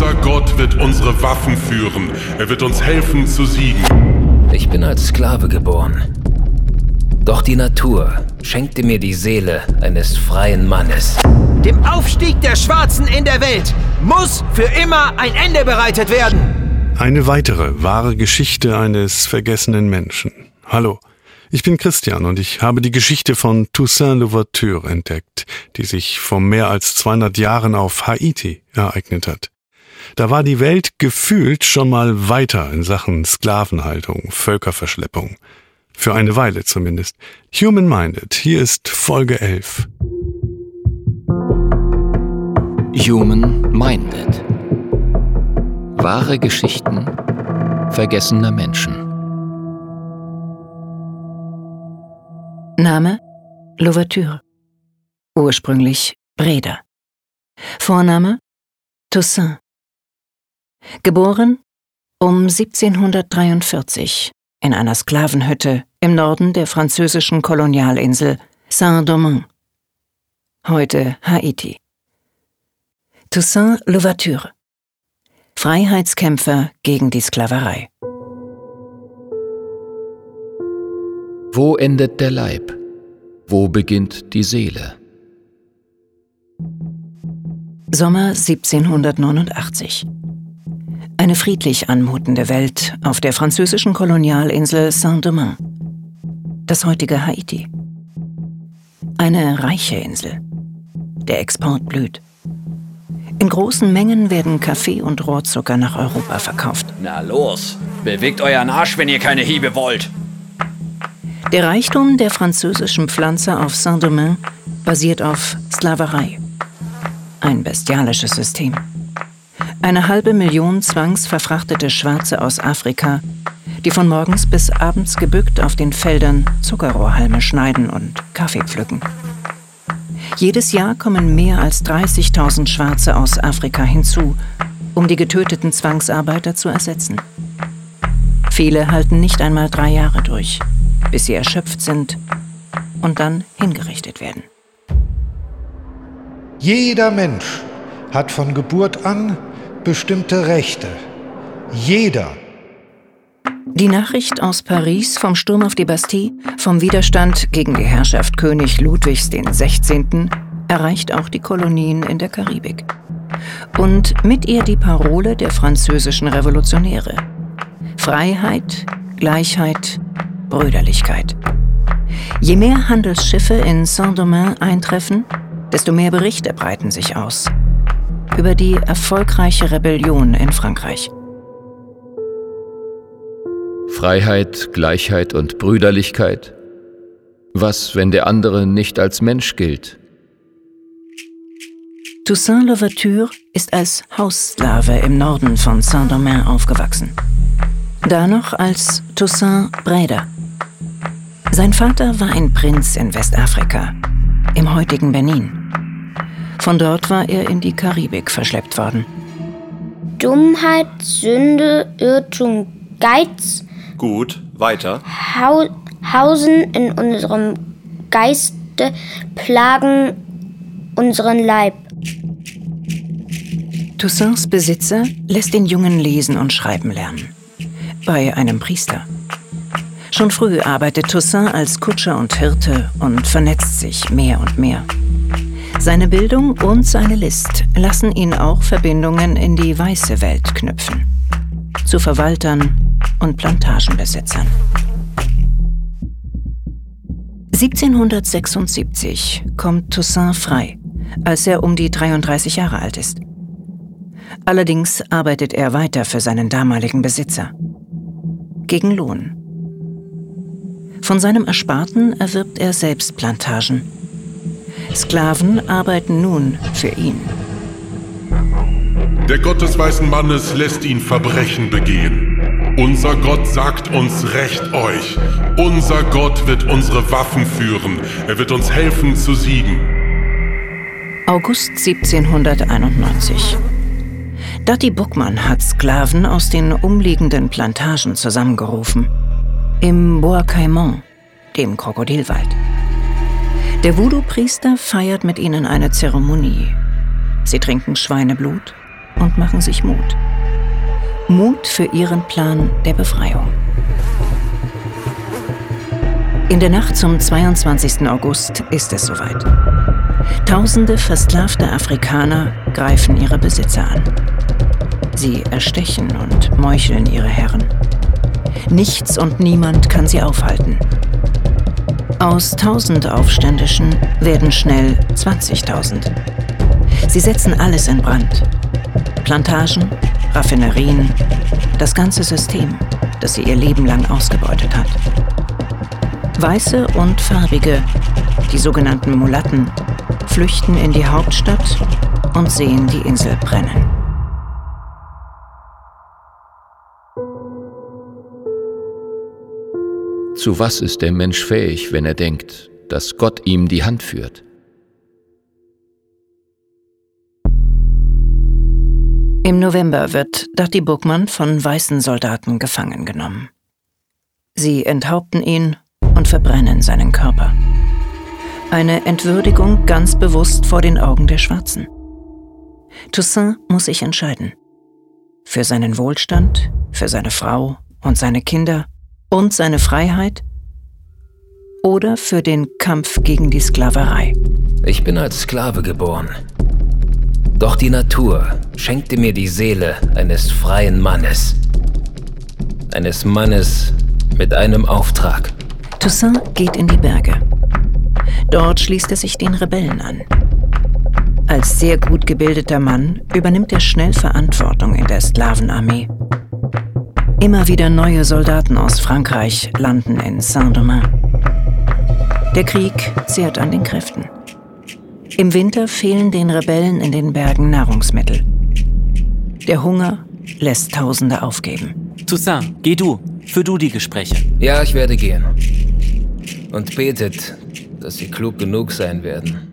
Unser Gott wird unsere Waffen führen. Er wird uns helfen zu siegen. Ich bin als Sklave geboren. Doch die Natur schenkte mir die Seele eines freien Mannes. Dem Aufstieg der Schwarzen in der Welt muss für immer ein Ende bereitet werden. Eine weitere wahre Geschichte eines vergessenen Menschen. Hallo, ich bin Christian und ich habe die Geschichte von Toussaint Louverture entdeckt, die sich vor mehr als 200 Jahren auf Haiti ereignet hat. Da war die Welt gefühlt schon mal weiter in Sachen Sklavenhaltung, Völkerverschleppung. Für eine Weile zumindest. Human Minded, hier ist Folge 11. Human Minded. Wahre Geschichten vergessener Menschen. Name Louverture. Ursprünglich Breda. Vorname Toussaint. Geboren um 1743 in einer Sklavenhütte im Norden der französischen Kolonialinsel Saint-Domingue, heute Haiti. Toussaint Louverture, Freiheitskämpfer gegen die Sklaverei. Wo endet der Leib? Wo beginnt die Seele? Sommer 1789. Eine friedlich anmutende Welt auf der französischen Kolonialinsel Saint-Domingue. Das heutige Haiti. Eine reiche Insel. Der Export blüht. In großen Mengen werden Kaffee und Rohrzucker nach Europa verkauft. Na los, bewegt euren Arsch, wenn ihr keine Hiebe wollt. Der Reichtum der französischen Pflanze auf Saint-Domingue basiert auf Sklaverei. Ein bestialisches System. Eine halbe Million zwangsverfrachtete Schwarze aus Afrika, die von morgens bis abends gebückt auf den Feldern Zuckerrohrhalme schneiden und Kaffee pflücken. Jedes Jahr kommen mehr als 30.000 Schwarze aus Afrika hinzu, um die getöteten Zwangsarbeiter zu ersetzen. Viele halten nicht einmal drei Jahre durch, bis sie erschöpft sind und dann hingerichtet werden. Jeder Mensch hat von Geburt an bestimmte Rechte. Jeder. Die Nachricht aus Paris vom Sturm auf die Bastille, vom Widerstand gegen die Herrschaft König Ludwigs XVI. erreicht auch die Kolonien in der Karibik. Und mit ihr die Parole der französischen Revolutionäre. Freiheit, Gleichheit, Brüderlichkeit. Je mehr Handelsschiffe in Saint-Domingue eintreffen, desto mehr Berichte breiten sich aus über die erfolgreiche Rebellion in Frankreich. Freiheit, Gleichheit und Brüderlichkeit? Was, wenn der andere nicht als Mensch gilt? Toussaint Louverture ist als Haussklave im Norden von Saint-Domingue aufgewachsen. Da noch als Toussaint Breda. Sein Vater war ein Prinz in Westafrika, im heutigen Benin. Von dort war er in die Karibik verschleppt worden. Dummheit, Sünde, Irrtum, Geiz. Gut, weiter. Hau Hausen in unserem Geiste, plagen unseren Leib. Toussaints Besitzer lässt den Jungen lesen und schreiben lernen. Bei einem Priester. Schon früh arbeitet Toussaint als Kutscher und Hirte und vernetzt sich mehr und mehr. Seine Bildung und seine List lassen ihn auch Verbindungen in die weiße Welt knüpfen. Zu Verwaltern und Plantagenbesitzern. 1776 kommt Toussaint frei, als er um die 33 Jahre alt ist. Allerdings arbeitet er weiter für seinen damaligen Besitzer. Gegen Lohn. Von seinem Ersparten erwirbt er selbst Plantagen Sklaven arbeiten nun für ihn. Der Gott des weißen Mannes lässt ihn Verbrechen begehen. Unser Gott sagt uns, rächt euch. Unser Gott wird unsere Waffen führen. Er wird uns helfen zu siegen. August 1791. Datti Buckmann hat Sklaven aus den umliegenden Plantagen zusammengerufen. Im Bois Caimont, dem Krokodilwald. Der Voodoo-Priester feiert mit ihnen eine Zeremonie. Sie trinken Schweineblut, und machen sich Mut. Mut für ihren Plan der Befreiung. In der Nacht zum 22. August ist es soweit. Tausende versklavte Afrikaner greifen ihre Besitzer an. Sie erstechen und meucheln ihre Herren. Nichts und niemand kann sie aufhalten. Aus tausend Aufständischen werden schnell 20.000. Sie setzen alles in Brand. Plantagen, Raffinerien, das ganze System, das sie ihr Leben lang ausgebeutet hat. Weiße und Farbige, die sogenannten Mulatten, flüchten in die Hauptstadt und sehen die Insel brennen. Zu was ist der Mensch fähig, wenn er denkt, dass Gott ihm die Hand führt? Im November wird Dati Buckmann von weißen Soldaten gefangen genommen. Sie enthaupten ihn und verbrennen seinen Körper. Eine Entwürdigung ganz bewusst vor den Augen der Schwarzen. Toussaint muss sich entscheiden. Für seinen Wohlstand, für seine Frau und seine Kinder und seine Freiheit oder für den Kampf gegen die Sklaverei. Ich bin als Sklave geboren. Doch die Natur schenkte mir die Seele eines freien Mannes. Eines Mannes mit einem Auftrag. Toussaint geht in die Berge. Dort schließt er sich den Rebellen an. Als sehr gut gebildeter Mann übernimmt er schnell Verantwortung in der Sklavenarmee. Immer wieder neue Soldaten aus Frankreich landen in Saint-Domingue. Der Krieg zehrt an den Kräften. Im Winter fehlen den Rebellen in den Bergen Nahrungsmittel. Der Hunger lässt Tausende aufgeben. Toussaint, geh du. Für du die Gespräche. Ja, ich werde gehen und betet, dass sie klug genug sein werden.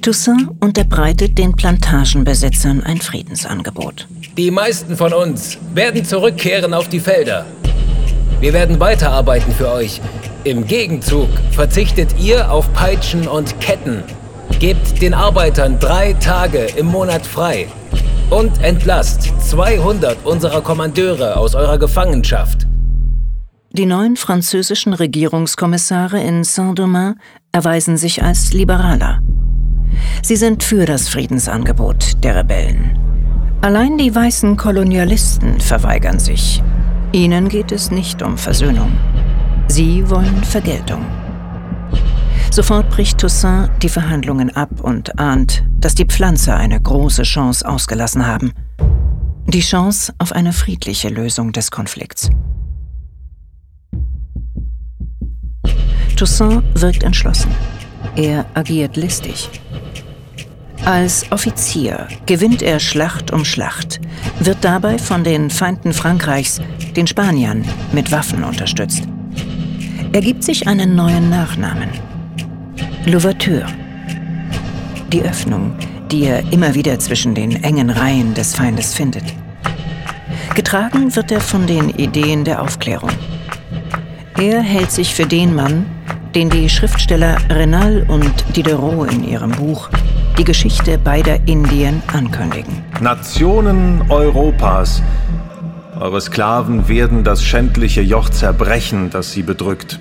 Toussaint unterbreitet den Plantagenbesitzern ein Friedensangebot. Die meisten von uns werden zurückkehren auf die Felder. Wir werden weiterarbeiten für euch. Im Gegenzug verzichtet ihr auf Peitschen und Ketten. Gebt den Arbeitern drei Tage im Monat frei. Und entlasst 200 unserer Kommandeure aus eurer Gefangenschaft. Die neuen französischen Regierungskommissare in Saint-Domingue erweisen sich als Liberaler. Sie sind für das Friedensangebot der Rebellen. Allein die weißen Kolonialisten verweigern sich. Ihnen geht es nicht um Versöhnung. Sie wollen Vergeltung. Sofort bricht Toussaint die Verhandlungen ab und ahnt, dass die Pflanzer eine große Chance ausgelassen haben. Die Chance auf eine friedliche Lösung des Konflikts. Toussaint wirkt entschlossen. Er agiert listig. Als Offizier gewinnt er Schlacht um Schlacht, wird dabei von den Feinden Frankreichs, den Spaniern, mit Waffen unterstützt. Er gibt sich einen neuen Nachnamen. Louverture. Die Öffnung, die er immer wieder zwischen den engen Reihen des Feindes findet. Getragen wird er von den Ideen der Aufklärung. Er hält sich für den Mann, den die Schriftsteller Renal und Diderot in ihrem Buch Die Geschichte beider Indien ankündigen. Nationen Europas, eure Sklaven werden das schändliche Joch zerbrechen, das sie bedrückt.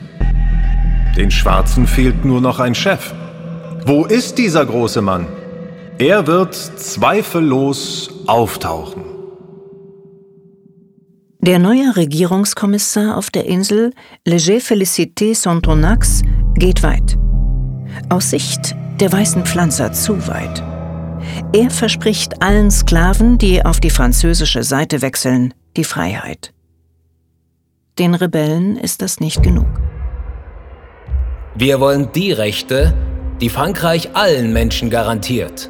Den Schwarzen fehlt nur noch ein Chef. Wo ist dieser große Mann? Er wird zweifellos auftauchen. Der neue Regierungskommissar auf der Insel, Leger Félicité Sontonax, geht weit. Aus Sicht der weißen Pflanzer zu weit. Er verspricht allen Sklaven, die auf die französische Seite wechseln, die Freiheit. Den Rebellen ist das nicht genug. Wir wollen die Rechte, die Frankreich allen Menschen garantiert.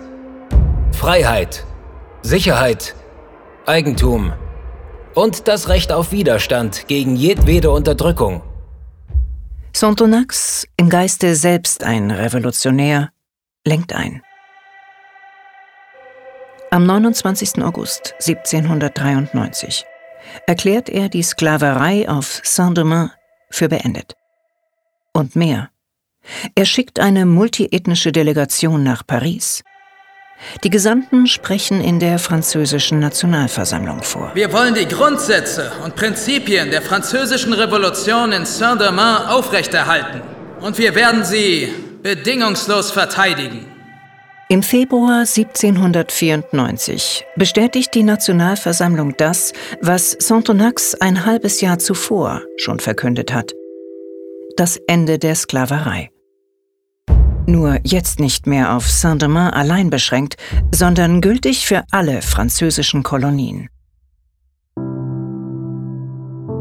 Freiheit, Sicherheit, Eigentum, und das Recht auf Widerstand gegen jedwede Unterdrückung. Sontonax, im Geiste selbst ein Revolutionär, lenkt ein. Am 29. August 1793 erklärt er die Sklaverei auf Saint-Domingue für beendet. Und mehr. Er schickt eine multiethnische Delegation nach Paris. Die Gesandten sprechen in der französischen Nationalversammlung vor. Wir wollen die Grundsätze und Prinzipien der französischen Revolution in Saint-Domingue aufrechterhalten. Und wir werden sie bedingungslos verteidigen. Im Februar 1794 bestätigt die Nationalversammlung das, was Sontonax ein halbes Jahr zuvor schon verkündet hat. Das Ende der Sklaverei. Nur jetzt nicht mehr auf Saint-Domingue allein beschränkt, sondern gültig für alle französischen Kolonien.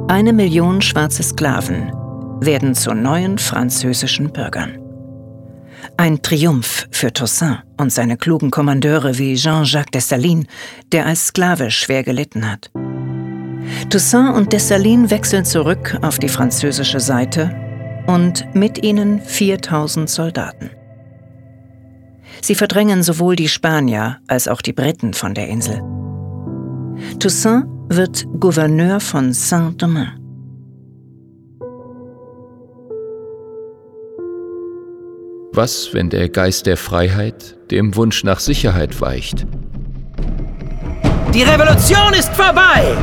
Eine Million schwarze Sklaven werden zu neuen französischen Bürgern. Ein Triumph für Toussaint und seine klugen Kommandeure wie Jean-Jacques Dessalines, der als Sklave schwer gelitten hat. Toussaint und Dessalines wechseln zurück auf die französische Seite und mit ihnen 4000 Soldaten. Sie verdrängen sowohl die Spanier als auch die Briten von der Insel. Toussaint wird Gouverneur von Saint-Domingue. Was, wenn der Geist der Freiheit dem Wunsch nach Sicherheit weicht? Die Revolution ist vorbei!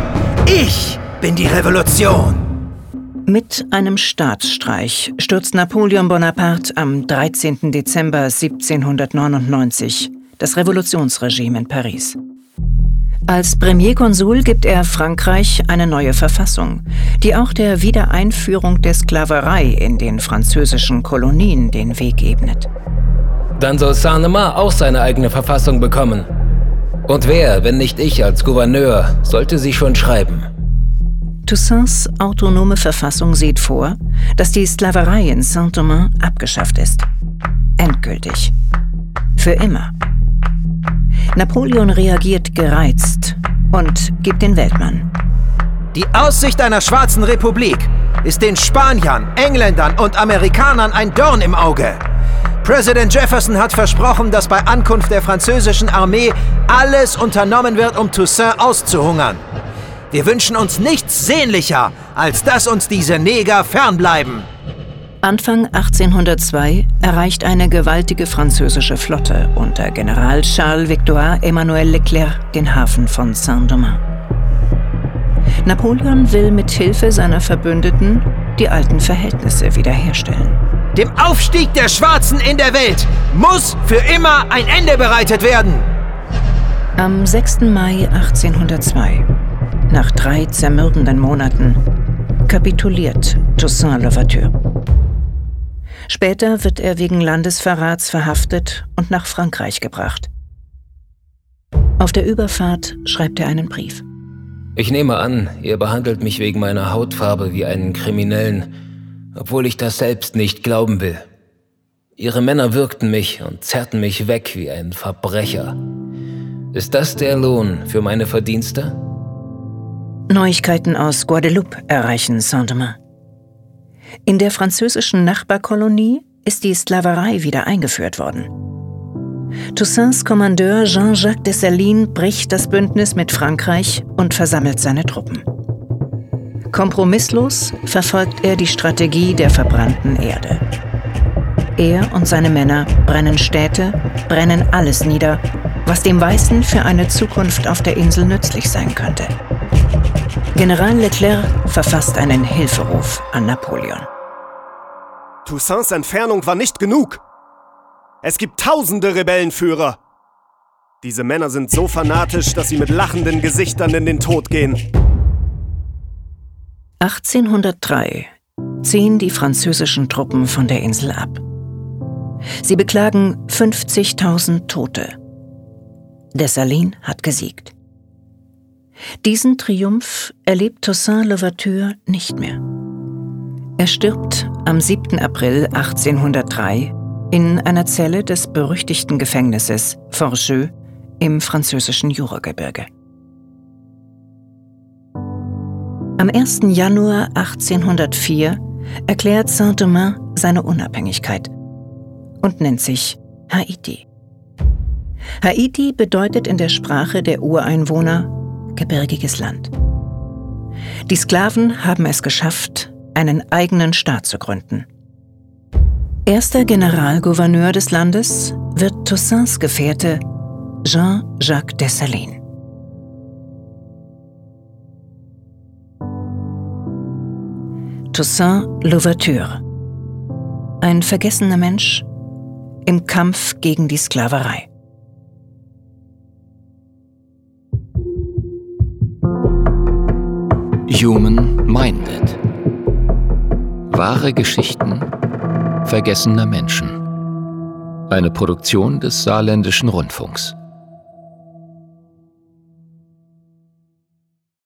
Ich bin die Revolution! Mit einem Staatsstreich stürzt Napoleon Bonaparte am 13. Dezember 1799 das Revolutionsregime in Paris. Als Premierkonsul gibt er Frankreich eine neue Verfassung, die auch der Wiedereinführung der Sklaverei in den französischen Kolonien den Weg ebnet. Dann soll Saint-Domingue auch seine eigene Verfassung bekommen. Und wer, wenn nicht ich als Gouverneur, sollte sie schon schreiben? Toussaints autonome Verfassung sieht vor, dass die Sklaverei in Saint-Domingue abgeschafft ist. Endgültig. Für immer. Napoleon reagiert gereizt und gibt den Weltmann. Die Aussicht einer schwarzen Republik ist den Spaniern, Engländern und Amerikanern ein Dorn im Auge. Präsident Jefferson hat versprochen, dass bei Ankunft der französischen Armee alles unternommen wird, um Toussaint auszuhungern. Wir wünschen uns nichts sehnlicher, als dass uns diese Neger fernbleiben. Anfang 1802 erreicht eine gewaltige französische Flotte unter General Charles-Victor Emmanuel Leclerc den Hafen von Saint-Domingue. Napoleon will mit Hilfe seiner Verbündeten die alten Verhältnisse wiederherstellen. Dem Aufstieg der Schwarzen in der Welt muss für immer ein Ende bereitet werden. Am 6. Mai 1802, nach drei zermürbenden Monaten, kapituliert Toussaint Louverture. Später wird er wegen Landesverrats verhaftet und nach Frankreich gebracht. Auf der Überfahrt schreibt er einen Brief. Ich nehme an, ihr behandelt mich wegen meiner Hautfarbe wie einen Kriminellen, obwohl ich das selbst nicht glauben will. Ihre Männer wirkten mich und zerrten mich weg wie ein Verbrecher. Ist das der Lohn für meine Verdienste? Neuigkeiten aus Guadeloupe erreichen Saint-Domingue. In der französischen Nachbarkolonie ist die Sklaverei wieder eingeführt worden. Toussaints Kommandeur Jean-Jacques Dessalines bricht das Bündnis mit Frankreich und versammelt seine Truppen. Kompromisslos verfolgt er die Strategie der verbrannten Erde. Er und seine Männer brennen Städte, brennen alles nieder, was dem Weißen für eine Zukunft auf der Insel nützlich sein könnte. General Leclerc verfasst einen Hilferuf an Napoleon. Toussaints Entfernung war nicht genug. Es gibt tausende Rebellenführer. Diese Männer sind so fanatisch, dass sie mit lachenden Gesichtern in den Tod gehen. 1803 ziehen die französischen Truppen von der Insel ab. Sie beklagen 50.000 Tote. Dessalines hat gesiegt. Diesen Triumph erlebt Toussaint Louverture nicht mehr. Er stirbt am 7. April 1803 in einer Zelle des berüchtigten Gefängnisses Forjeux im französischen Juragebirge. Am 1. Januar 1804 erklärt Saint-Domingue seine Unabhängigkeit und nennt sich Haiti. Haiti bedeutet in der Sprache der Ureinwohner gebirgiges Land. Die Sklaven haben es geschafft, einen eigenen Staat zu gründen. Erster Generalgouverneur des Landes wird Toussaints Gefährte Jean-Jacques Dessalines. Toussaint Louverture. Ein vergessener Mensch im Kampf gegen die Sklaverei. Human Minded. Wahre Geschichten vergessener Menschen. Eine Produktion des Saarländischen Rundfunks.